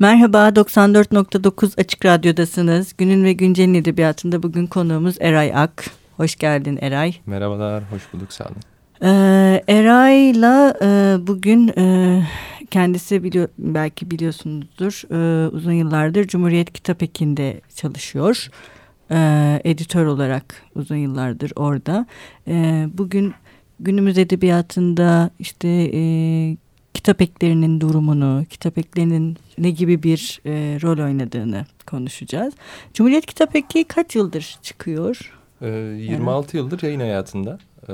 Merhaba, 94.9 Açık Radyo'dasınız. Günün ve Güncel'in edebiyatında bugün konuğumuz Eray Ak. Hoş geldin Eray. Merhabalar, hoş bulduk sağ olun. Ee, Eray'la e, bugün e, kendisi biliyor, belki biliyorsunuzdur e, uzun yıllardır Cumhuriyet Kitap Eki'nde çalışıyor. E, editör olarak uzun yıllardır orada. E, bugün günümüz edebiyatında işte e, kitap eklerinin durumunu, kitap eklerinin ne gibi bir e, rol oynadığını konuşacağız. Cumhuriyet Kitap Eki kaç yıldır çıkıyor? Ee, 26 evet. yıldır yayın hayatında. Ee,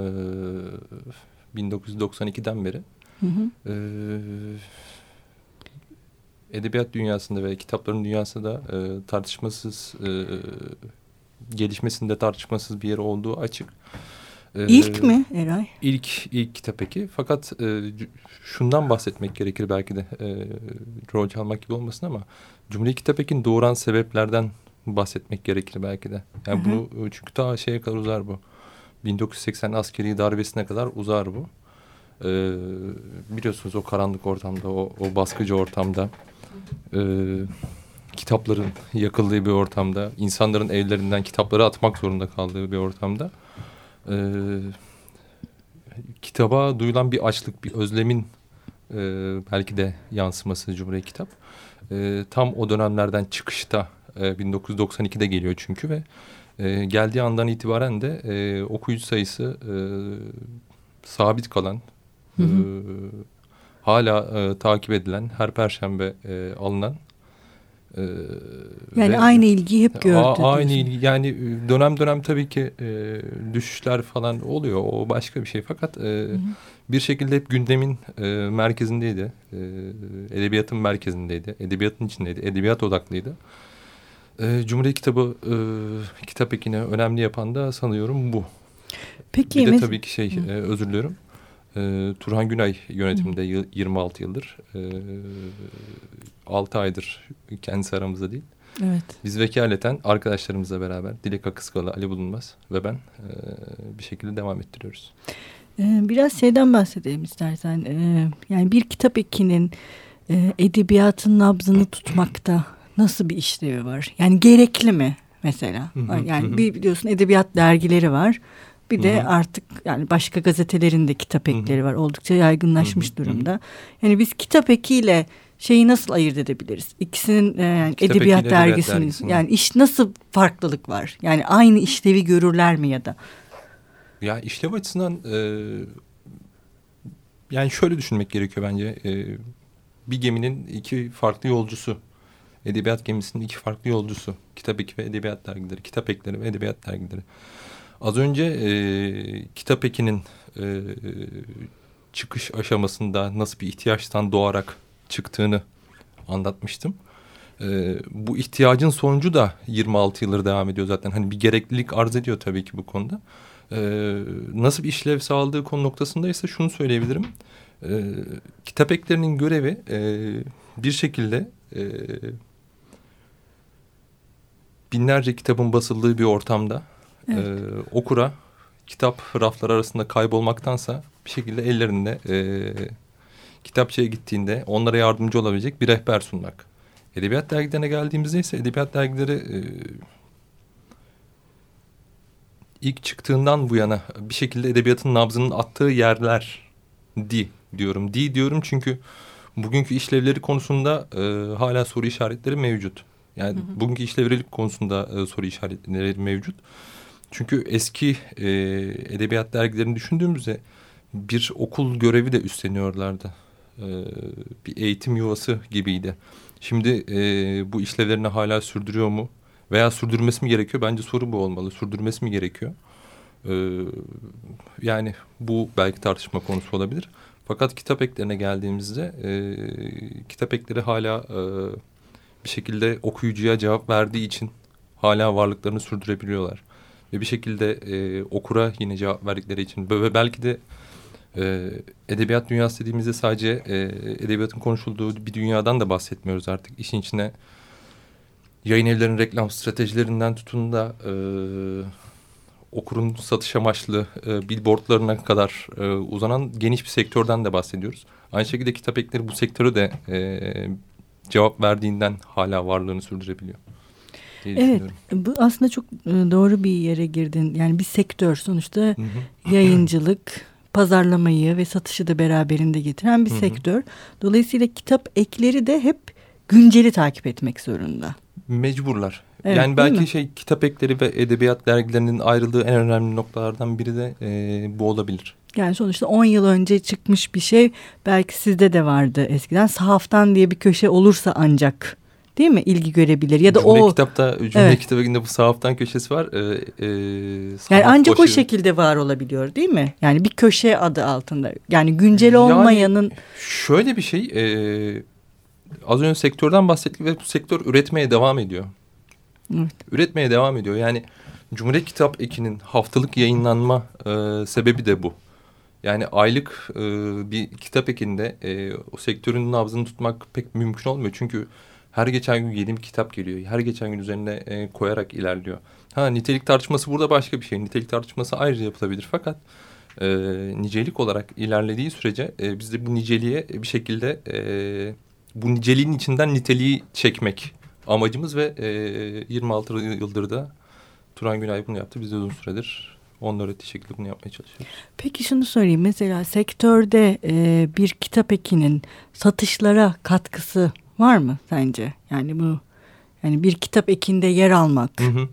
1992'den beri. Hı hı. Ee, edebiyat dünyasında ve kitapların dünyasında e, tartışmasız e, gelişmesinde tartışmasız bir yer olduğu açık. İlk mi Eray? İlk, ilk kitap peki. Fakat e, şundan bahsetmek gerekir belki de e, rol çalmak gibi olmasın ama Cumhuriyet Kitap Eki'ni doğuran sebeplerden bahsetmek gerekir belki de. Yani Hı -hı. bunu çünkü daha şeye kadar uzar bu. 1980 askeri darbesine kadar uzar bu. Ee, biliyorsunuz o karanlık ortamda, o, o baskıcı ortamda, e, kitapların yakıldığı bir ortamda, insanların evlerinden kitapları atmak zorunda kaldığı bir ortamda e, kitaba duyulan bir açlık, bir özlemin e, belki de yansıması Cumhuriyet Kitap. E, tam o dönemlerden çıkışta e, 1992'de geliyor çünkü ve e, geldiği andan itibaren de e, okuyucu sayısı e, sabit kalan, hı hı. E, hala e, takip edilen, her perşembe e, alınan ee, yani ve, aynı ilgiyi hep gördü. A, aynı ilgi yani e, dönem dönem tabii ki e, düşüşler falan oluyor. O başka bir şey. Fakat e, hı hı. bir şekilde hep gündemin e, merkezindeydi. E, edebiyatın merkezindeydi. Edebiyatın içindeydi. Edebiyat odaklıydı. E, Cumhuriyet kitabı e, kitap ekini önemli yapan da sanıyorum bu. Peki. Bir de tabii ki şey e, özür diliyorum. E, Turhan Günay yönetiminde Hı. 26 yıldır. E, 6 aydır kendisi aramızda değil. Evet. Biz vekaleten arkadaşlarımızla beraber Dilek Akıskalı, Ali Bulunmaz ve ben e, bir şekilde devam ettiriyoruz. Ee, biraz şeyden bahsedelim istersen. Ee, yani bir kitap ekinin e, edebiyatın nabzını tutmakta nasıl bir işlevi var? Yani gerekli mi mesela? yani bir biliyorsun edebiyat dergileri var. Bir de Hı-hı. artık yani başka gazetelerin de kitap ekleri Hı-hı. var. Oldukça yaygınlaşmış Hı-hı. durumda. Yani biz kitap ekiyle şeyi nasıl ayırt edebiliriz? İkisinin e, yani edebiyat dergisinin dergisi. yani iş nasıl farklılık var? Yani aynı işlevi görürler mi ya da? Ya işlev açısından e, yani şöyle düşünmek gerekiyor bence. E, bir geminin iki farklı yolcusu. Edebiyat gemisinin iki farklı yolcusu. Kitap eki ve edebiyat dergileri. Kitap ekleri ve edebiyat dergileri. Az önce e, kitap ekinin e, çıkış aşamasında nasıl bir ihtiyaçtan doğarak çıktığını anlatmıştım. Ee, bu ihtiyacın sonucu da 26 yıldır devam ediyor zaten. Hani bir gereklilik arz ediyor tabii ki bu konuda. Ee, nasıl bir işlev sağladığı konu noktasında ise şunu söyleyebilirim. Ee, kitap eklerinin görevi e, bir şekilde e, binlerce kitabın basıldığı bir ortamda evet. e, okura kitap rafları arasında kaybolmaktansa bir şekilde ellerinde e, kitapçıya gittiğinde onlara yardımcı olabilecek bir rehber sunmak. Edebiyat dergilerine geldiğimizde ise edebiyat dergileri e, ilk çıktığından bu yana bir şekilde edebiyatın nabzının attığı yerler di diyorum. Di diyorum çünkü bugünkü işlevleri konusunda e, hala soru işaretleri mevcut. Yani hı hı. bugünkü işlevlilik konusunda e, soru işaretleri mevcut. Çünkü eski e, edebiyat dergilerini düşündüğümüzde bir okul görevi de üstleniyorlardı e, bir eğitim yuvası gibiydi. Şimdi e, bu işlevlerini hala sürdürüyor mu? Veya sürdürmesi mi gerekiyor? Bence soru bu olmalı. Sürdürmesi mi gerekiyor? E, yani bu belki tartışma konusu olabilir. Fakat kitap eklerine geldiğimizde e, kitap ekleri hala e, bir şekilde okuyucuya cevap verdiği için hala varlıklarını sürdürebiliyorlar. Ve bir şekilde e, okura yine cevap verdikleri için ve belki de e, edebiyat dünyası dediğimizde sadece e, edebiyatın konuşulduğu bir dünyadan da bahsetmiyoruz artık. İşin içine yayın evlerinin reklam stratejilerinden tutun da e, okurun satış amaçlı e, billboardlarına kadar e, uzanan geniş bir sektörden de bahsediyoruz. Aynı şekilde kitap ekleri bu sektörü de e, cevap verdiğinden hala varlığını sürdürebiliyor. Evet bu aslında çok e, doğru bir yere girdin. Yani bir sektör sonuçta hı hı. yayıncılık, pazarlamayı ve satışı da beraberinde getiren bir hı hı. sektör. Dolayısıyla kitap ekleri de hep günceli takip etmek zorunda. Mecburlar. Evet, yani belki şey kitap ekleri ve edebiyat dergilerinin ayrıldığı en önemli noktalardan biri de e, bu olabilir. Yani sonuçta 10 yıl önce çıkmış bir şey belki sizde de vardı eskiden. Sahaftan diye bir köşe olursa ancak değil mi ilgi görebilir ya da cümle o kitapta cümle evet. kitabında bu sahaftan köşesi var. Ee, e, yani ancak o şekilde var olabiliyor değil mi? Yani bir köşe adı altında. Yani güncel olmayanın yani şöyle bir şey e, az önce sektörden bahsettik ve bu sektör üretmeye devam ediyor. Evet. Üretmeye devam ediyor. Yani Cumhuriyet Kitap Eki'nin haftalık yayınlanma e, sebebi de bu. Yani aylık e, bir kitap ekinde e, o sektörün nabzını tutmak pek mümkün olmuyor. Çünkü her geçen gün yeni bir kitap geliyor. Her geçen gün üzerine e, koyarak ilerliyor. Ha nitelik tartışması burada başka bir şey. Nitelik tartışması ayrıca yapılabilir. Fakat e, nicelik olarak ilerlediği sürece e, biz de bu niceliğe bir şekilde e, bu niceliğin içinden niteliği çekmek amacımız ve e, 26 yıldır da Turan Günay bunu yaptı. Biz de uzun süredir öğrettiği şekilde bunu yapmaya çalışıyoruz. Peki şunu sorayım. Mesela sektörde e, bir kitap ekinin satışlara katkısı var mı sence? Yani bu yani bir kitap ekinde yer almak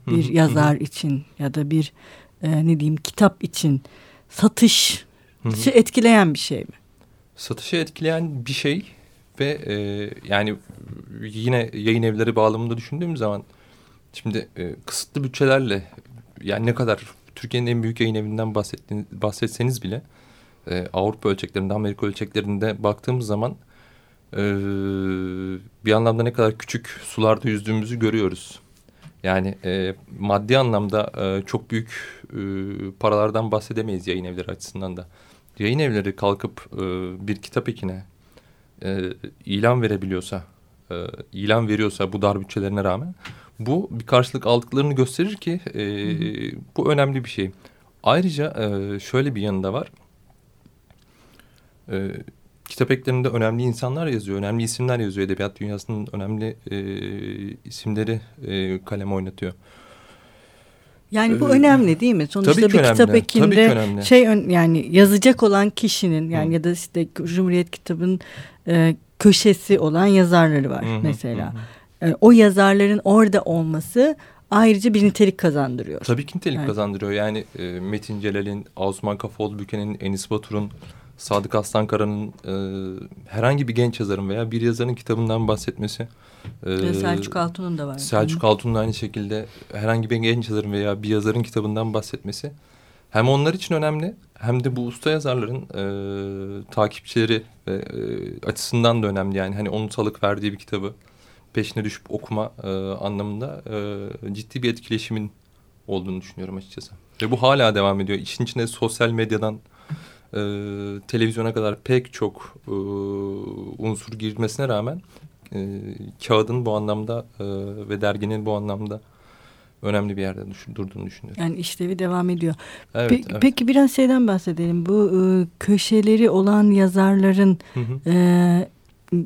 bir yazar için ya da bir e, ne diyeyim kitap için satış etkileyen bir şey mi? Satışı etkileyen bir şey ve e, yani yine yayın evleri bağlamında düşündüğüm zaman şimdi e, kısıtlı bütçelerle yani ne kadar Türkiye'nin en büyük yayın evinden bahsetseniz bile e, Avrupa ölçeklerinde Amerika ölçeklerinde baktığımız zaman e, bir anlamda ne kadar küçük sularda yüzdüğümüzü görüyoruz. Yani e, maddi anlamda e, çok büyük e, paralardan bahsedemeyiz yayın evleri açısından da. Yayın evleri kalkıp e, bir kitap ekine e, ilan verebiliyorsa, e, ilan veriyorsa bu dar bütçelerine rağmen bu bir karşılık aldıklarını gösterir ki e, bu önemli bir şey. Ayrıca e, şöyle bir yanında var. E, kitap eklerinde önemli insanlar yazıyor, önemli isimler yazıyor. Edebiyat dünyasının önemli e, isimleri e, kaleme oynatıyor. Yani bu ee, önemli değil mi? Sonuçta bir önemli. kitap ekinde şey yani yazacak olan kişinin yani Hı. ya da işte Cumhuriyet kitabın e, köşesi olan yazarları var Hı. mesela. Hı. E, o yazarların orada olması ayrıca bir nitelik kazandırıyor. Tabii ki nitelik yani. kazandırıyor. Yani e, Metin Celal'in, Osman Kafoğlu Büken'in, Enis Batur'un, Sadık Aslankara'nın e, herhangi bir genç yazarın veya bir yazarın kitabından bahsetmesi. E, Selçuk Altun'un da var. Selçuk Altun'un aynı şekilde herhangi bir genç yazarın veya bir yazarın kitabından bahsetmesi. Hem onlar için önemli hem de bu usta yazarların e, takipçileri ve, e, açısından da önemli. Yani hani onun salık verdiği bir kitabı peşine düşüp okuma e, anlamında e, ciddi bir etkileşimin olduğunu düşünüyorum açıkçası. Ve bu hala devam ediyor. İşin içinde sosyal medyadan e, televizyona kadar pek çok e, unsur girmesine rağmen e, kağıdın bu anlamda e, ve derginin bu anlamda önemli bir yerde düşün, durduğunu düşünüyorum. Yani işlevi devam ediyor. Evet, Pe evet. Peki biraz şeyden bahsedelim. Bu e, köşeleri olan yazarların hı hı. E,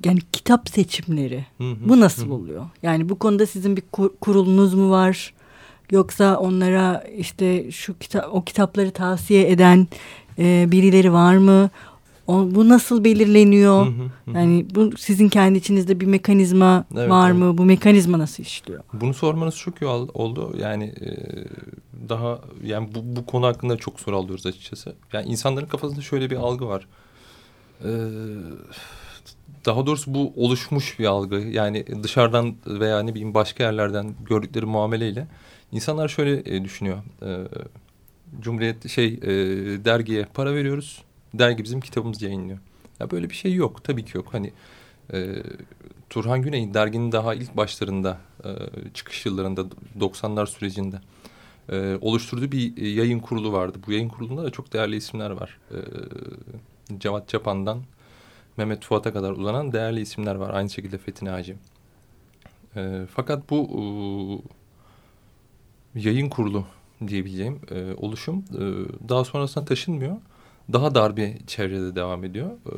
yani kitap seçimleri hı hı. bu nasıl hı hı. oluyor? Yani bu konuda sizin bir kur, kurulunuz mu var? Yoksa onlara işte şu kitap o kitapları tavsiye eden e, birileri var mı? O, bu nasıl belirleniyor? Hı hı, hı. Yani bu sizin kendi içinizde bir mekanizma evet, var evet. mı? Bu mekanizma nasıl işliyor? Bunu sormanız çok iyi oldu. Yani e, daha yani bu, bu konu hakkında çok soru alıyoruz açıkçası. Yani insanların kafasında şöyle bir algı var. E, daha doğrusu bu oluşmuş bir algı. Yani dışarıdan veya ne bileyim başka yerlerden gördükleri muameleyle insanlar şöyle e, düşünüyor. E, Cumhuriyet şey e, dergiye para veriyoruz. Dergi bizim kitabımızı yayınlıyor. Ya böyle bir şey yok. Tabii ki yok. Hani e, Turhan Güney'in derginin daha ilk başlarında e, çıkış yıllarında 90'lar sürecinde e, oluşturduğu bir yayın kurulu vardı. Bu yayın kurulunda da çok değerli isimler var. E, Cevat Çapan'dan Mehmet Fuat'a kadar uzanan değerli isimler var. Aynı şekilde Fethi Naci. E, fakat bu e, yayın kurulu diyebileceğim e, oluşum e, daha sonrasında taşınmıyor. Daha dar bir çevrede devam ediyor. E,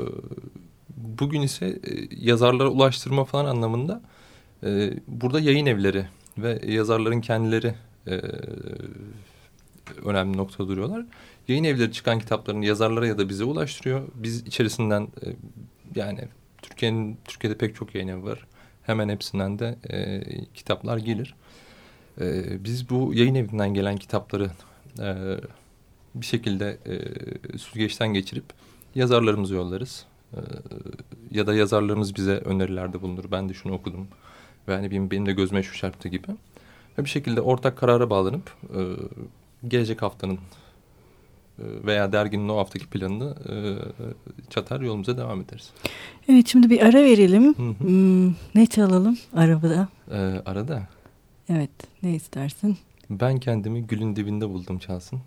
bugün ise e, yazarlara ulaştırma falan anlamında e, burada yayın evleri ve yazarların kendileri e, önemli nokta duruyorlar. Yayın evleri çıkan kitaplarını yazarlara ya da bize ulaştırıyor. Biz içerisinden e, yani Türkiye'nin Türkiye'de pek çok yayın evi var. Hemen hepsinden de e, kitaplar gelir. E, biz bu yayın evinden gelen kitapları e, bir şekilde e, süzgeçten geçirip yazarlarımızı yollarız. E, ya da yazarlarımız bize önerilerde bulunur. Ben de şunu okudum. Ve hani benim, benim de gözüme şu çarptı gibi. Ve bir şekilde ortak karara bağlanıp e, gelecek haftanın e, veya derginin o haftaki planını e, çatar yolumuza devam ederiz. Evet şimdi bir ara verelim. Hı hı. Hmm, ne çalalım arabada? Ee, arada? Evet ne istersin? Ben kendimi gülün dibinde buldum çalsın.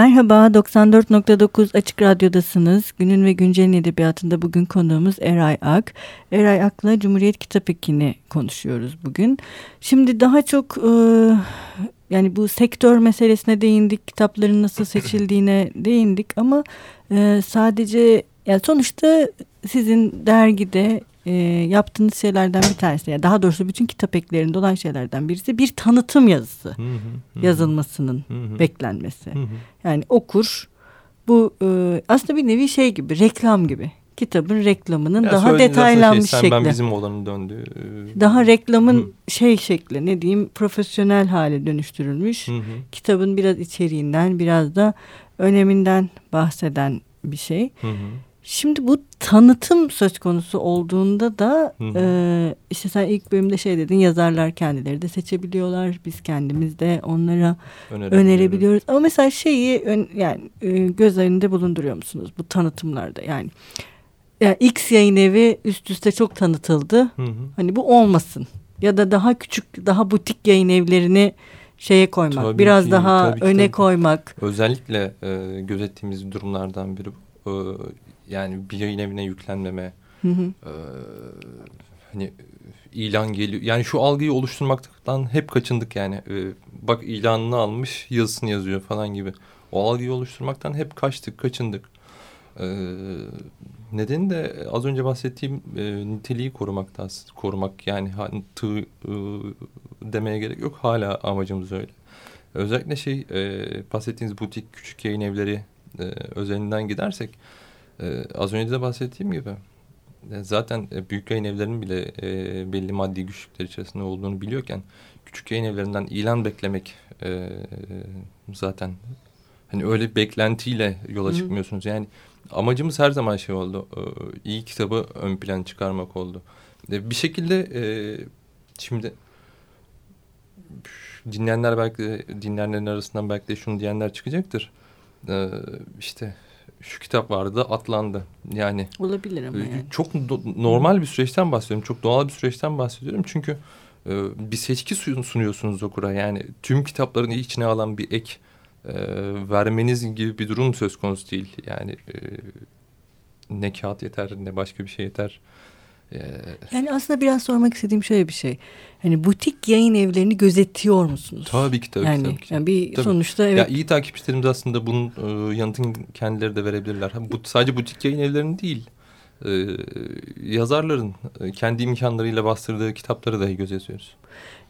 Merhaba, 94.9 Açık Radyo'dasınız. Günün ve Güncel'in edebiyatında bugün konuğumuz Eray Ak. Eray Ak'la Cumhuriyet Kitap Ekini konuşuyoruz bugün. Şimdi daha çok e, yani bu sektör meselesine değindik, kitapların nasıl seçildiğine değindik ama e, sadece yani sonuçta sizin dergide e, yaptığınız şeylerden bir tanesi. Yani daha doğrusu bütün kitap eklerinde olan şeylerden birisi bir tanıtım yazısı hı hı, yazılmasının hı hı. beklenmesi. Hı hı. Yani okur bu e, aslında bir nevi şey gibi reklam gibi kitabın reklamının ya daha detaylanmış şey, şekli. Ben bizim olanın döndü. Daha reklamın hı. şey şekli ne diyeyim profesyonel hale dönüştürülmüş. Hı hı. Kitabın biraz içeriğinden biraz da öneminden bahseden bir şey. Hı hı. Şimdi bu tanıtım söz konusu olduğunda da e, işte sen ilk bölümde şey dedin yazarlar kendileri de seçebiliyorlar. Biz kendimiz de onlara önerebiliyoruz. Ama mesela şeyi ön, yani e, göz önünde bulunduruyor musunuz bu tanıtımlarda? Yani yani X yayın evi üst üste çok tanıtıldı. Hı hı. Hani bu olmasın. Ya da daha küçük, daha butik yayın evlerini şeye koymak, tabii biraz ki, daha tabii ki, öne tabii. koymak. Özellikle e, gözettiğimiz durumlardan biri bu. Yani bir yayın evine yüklenmeme, hı hı. E, hani ilan geliyor. Yani şu algıyı oluşturmaktan hep kaçındık yani. E, bak ilanını almış, yazısını yazıyor falan gibi. O algıyı oluşturmaktan hep kaçtık, kaçındık. E, nedeni de az önce bahsettiğim e, niteliği korumakta korumak yani tığ e, demeye gerek yok hala amacımız öyle. Özellikle şey e, bahsettiğiniz butik küçük yayın evleri e, özelinden gidersek e, az önce de bahsettiğim gibi zaten e, büyük yayın evlerinin bile e, belli maddi güçlükler içerisinde olduğunu biliyorken küçük yayın evlerinden ilan beklemek e, zaten hani öyle beklentiyle yola çıkmıyorsunuz. Yani amacımız her zaman şey oldu. E, iyi kitabı ön plan çıkarmak oldu. E, bir şekilde e, şimdi dinleyenler belki dinleyenlerin arasından belki de şunu diyenler çıkacaktır. E, işte şu kitap vardı atlandı. Yani olabilir ama yani. Çok normal bir süreçten bahsediyorum. Çok doğal bir süreçten bahsediyorum. Çünkü bir seçki sunuyorsunuz okura. Yani tüm kitapların içine alan bir ek e, vermeniz gibi bir durum söz konusu değil. Yani e, ne kağıt yeter ne başka bir şey yeter. Yani aslında biraz sormak istediğim şöyle bir şey. Hani butik yayın evlerini gözetiyor musunuz? Tabii ki tabii, yani, tabii ki. Yani bir tabii. sonuçta evet. Ya iyi takipçilerimiz aslında bunun e, yanıtını kendileri de verebilirler. Bu sadece butik yayın evlerinin değil. E, yazarların e, kendi imkanlarıyla bastırdığı kitapları dahi gözetiyoruz.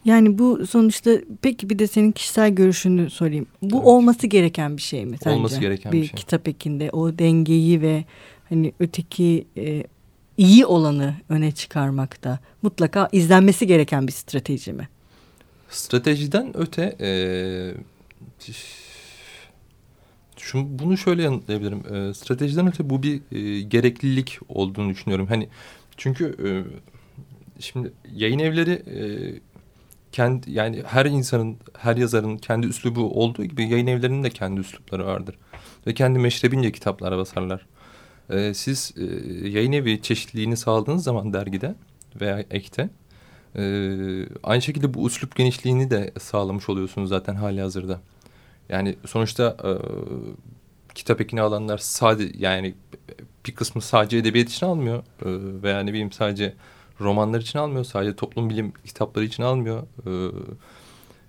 Yani bu sonuçta peki bir de senin kişisel görüşünü sorayım. Bu Tabii. olması gereken bir şey mi sence? Olması gereken bir, bir şey. kitap ekinde o dengeyi ve hani öteki e, iyi olanı öne çıkarmakta mutlaka izlenmesi gereken bir strateji mi? Stratejiden öte e, şu, bunu şöyle yanıtlayabilirim. E, stratejiden öte bu bir e, gereklilik olduğunu düşünüyorum. Hani çünkü e, şimdi yayın evleri e, kendi yani her insanın, her yazarın kendi üslubu olduğu gibi yayın evlerinin de kendi üslupları vardır. Ve kendi meşrebince kitaplara basarlar. Ee, siz e, yayın evi çeşitliliğini sağladığınız zaman dergide veya ekte e, aynı şekilde bu üslup genişliğini de sağlamış oluyorsunuz zaten hali hazırda. Yani sonuçta e, kitap ekini alanlar sadece yani bir kısmı sadece edebiyat için almıyor veya ne bileyim sadece romanlar için almıyor. Sadece toplum bilim kitapları için almıyor.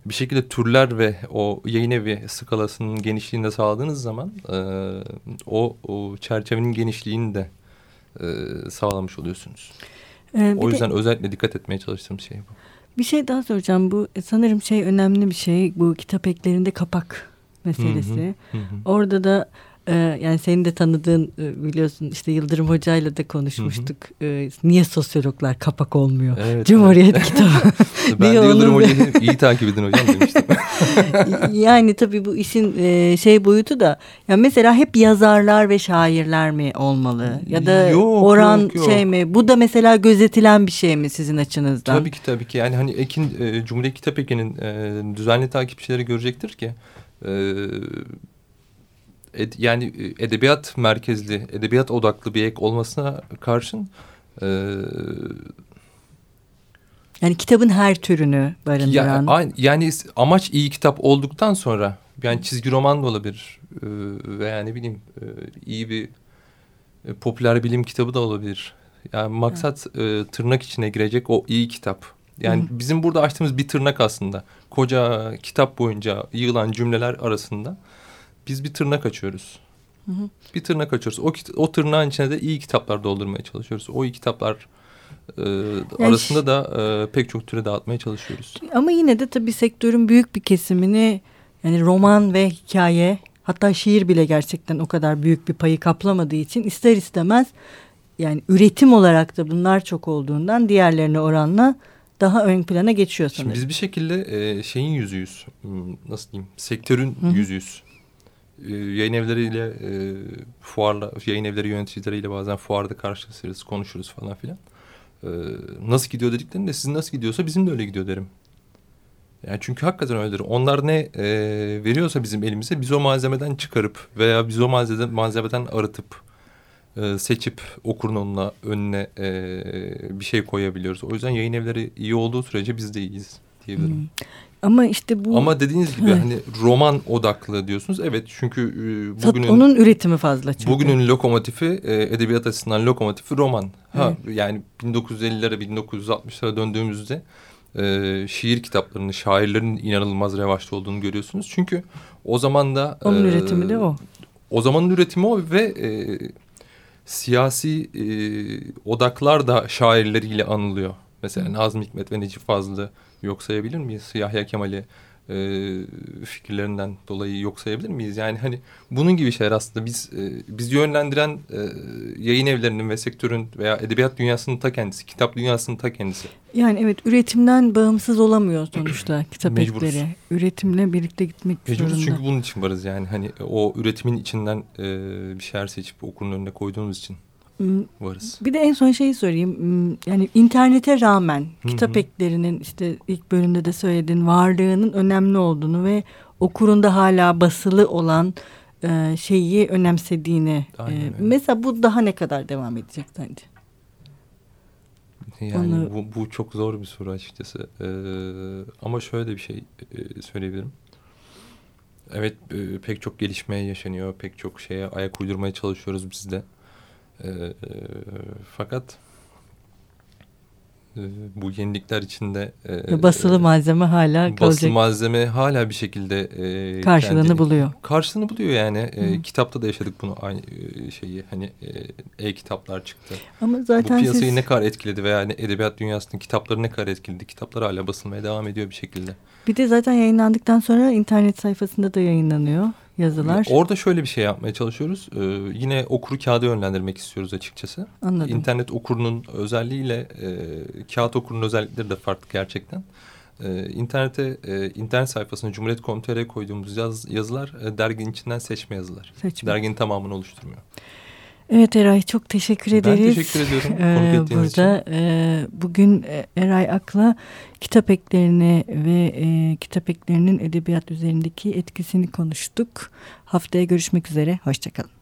Bir şekilde türler ve o yayın evi skalasının genişliğini de sağladığınız zaman e, o, o çerçevenin genişliğini de e, sağlamış oluyorsunuz. Ee, o yüzden de, özellikle dikkat etmeye çalıştığım şey bu. Bir şey daha soracağım. Bu sanırım şey önemli bir şey. Bu kitap eklerinde kapak meselesi. Hı hı, hı. Orada da ee, yani senin de tanıdığın e, biliyorsun işte Yıldırım Hoca'yla da konuşmuştuk. Hı hı. Ee, niye sosyologlar kapak olmuyor? Evet, Cumhuriyet evet. kitabı. ben de Yıldırım Hoca'yı iyi takip edin hocam demiştim. yani tabii bu işin e, şey boyutu da ya mesela hep yazarlar ve şairler mi olmalı? Ya da yok, oran yok, yok. şey mi? Bu da mesela gözetilen bir şey mi sizin açınızdan? Tabii ki tabii ki. Yani hani Ekin e, Cumhuriyet Kitap Ekin'in e, düzenli takipçileri görecektir ki e, ed, yani e, edebiyat merkezli, edebiyat odaklı bir ek olmasına karşın e, yani kitabın her türünü barındıran. Yani, yani amaç iyi kitap olduktan sonra Yani çizgi roman da olabilir. E, veya ne bileyim e, iyi bir e, popüler bilim kitabı da olabilir. Yani maksat e, tırnak içine girecek o iyi kitap. Yani Hı. bizim burada açtığımız bir tırnak aslında. Koca kitap boyunca yığılan cümleler arasında biz bir tırnak açıyoruz. Hı hı. Bir tırnak açıyoruz. O, o tırnağın içine de iyi kitaplar doldurmaya çalışıyoruz. O iyi kitaplar e, arasında da e, pek çok türe dağıtmaya çalışıyoruz. Ama yine de tabii sektörün büyük bir kesimini yani roman ve hikaye hatta şiir bile gerçekten o kadar büyük bir payı kaplamadığı için ister istemez yani üretim olarak da bunlar çok olduğundan diğerlerine oranla daha ön plana geçiyor sanırım. Şimdi biz bir şekilde e, şeyin yüzüyüz. Hmm, nasıl diyeyim? Sektörün Hı -hı. yüzüyüz. E, yayın evleriyle e, fuarla, yayın evleri yöneticileriyle bazen fuarda karşılaşırız, konuşuruz falan filan. E, nasıl gidiyor dediklerinde sizin nasıl gidiyorsa bizim de öyle gidiyor derim. Yani çünkü hakikaten öyledir. Onlar ne e, veriyorsa bizim elimize biz o malzemeden çıkarıp veya biz o malzemeden, malzemeden arıtıp e, seçip okurun onunla önüne e, bir şey koyabiliyoruz. O yüzden yayın evleri iyi olduğu sürece biz de iyiyiz diyebilirim. Hmm. Ama işte bu... Ama dediğiniz gibi evet. hani roman odaklı diyorsunuz. Evet çünkü e, bugünün... Onun üretimi fazla çünkü. Bugünün lokomotifi e, edebiyat açısından lokomotifi roman. Ha, evet. Yani 1950'lere 1960'lara döndüğümüzde e, şiir kitaplarının, şairlerin inanılmaz revaçta olduğunu görüyorsunuz. Çünkü o zaman da... Onun e, üretimi de o. O zamanın üretimi o ve... E, siyasi e, odaklar da şairleriyle anılıyor. Mesela Nazım Hikmet ve Necip Fazıl'ı yok sayabilir miyiz? Yahya Kemal'i e, fikirlerinden dolayı yok sayabilir miyiz? Yani hani bunun gibi şeyler aslında biz e, biz yönlendiren e, yayın evlerinin ve sektörün veya edebiyat dünyasının ta kendisi, kitap dünyasının ta kendisi. Yani evet üretimden bağımsız olamıyor sonuçta kitap Mecburuz. ekleri. Üretimle birlikte gitmek Mecburuz zorunda. çünkü bunun için varız yani hani o üretimin içinden e, bir şeyler seçip okurun önüne koyduğumuz için varız. Bir de en son şeyi söyleyeyim. Hmm, yani internete rağmen kitap eklerinin işte ilk bölümde de söylediğin varlığının önemli olduğunu ve okurunda hala basılı olan e, şeyi önemsediğini. E, mesela bu daha ne kadar devam edecek sence? Yani Onu... bu, bu çok zor bir soru açıkçası. Ee, ama şöyle bir şey e, söyleyebilirim. Evet pek çok gelişmeye yaşanıyor. Pek çok şeye ayak uydurmaya çalışıyoruz biz de. E, e, fakat ee, bu yenilikler içinde e, basılı malzeme hala kalacak. Basılı malzeme hala bir şekilde e, karşılığını kendini, buluyor. Karşılığını buluyor yani. E, kitapta da yaşadık bunu aynı e, şeyi. Hani e-kitaplar çıktı. Ama zaten bu piyasayı siz... ne kadar etkiledi veya yani edebiyat dünyasının kitapları ne kadar etkiledi? Kitaplar hala basılmaya devam ediyor bir şekilde. Bir de zaten yayınlandıktan sonra internet sayfasında da yayınlanıyor yazılar. Orada şöyle bir şey yapmaya çalışıyoruz. Ee, yine okuru kağıda yönlendirmek istiyoruz açıkçası. Anladım. İnternet okurunun özelliğiyle e, kağıt okurunun özellikleri de farklı gerçekten. Ee, internete, e, internet sayfasına Cumhuriyet.com.tr koyduğumuz yaz, yazılar e, derginin içinden seçme yazılar. Seçme. Derginin tamamını oluşturmuyor. Evet Eray çok teşekkür ederiz. Ben teşekkür ediyorum ee, Burada e, bugün e, Eray Ak'la kitap eklerini ve e, kitap eklerinin edebiyat üzerindeki etkisini konuştuk. Haftaya görüşmek üzere. Hoşçakalın.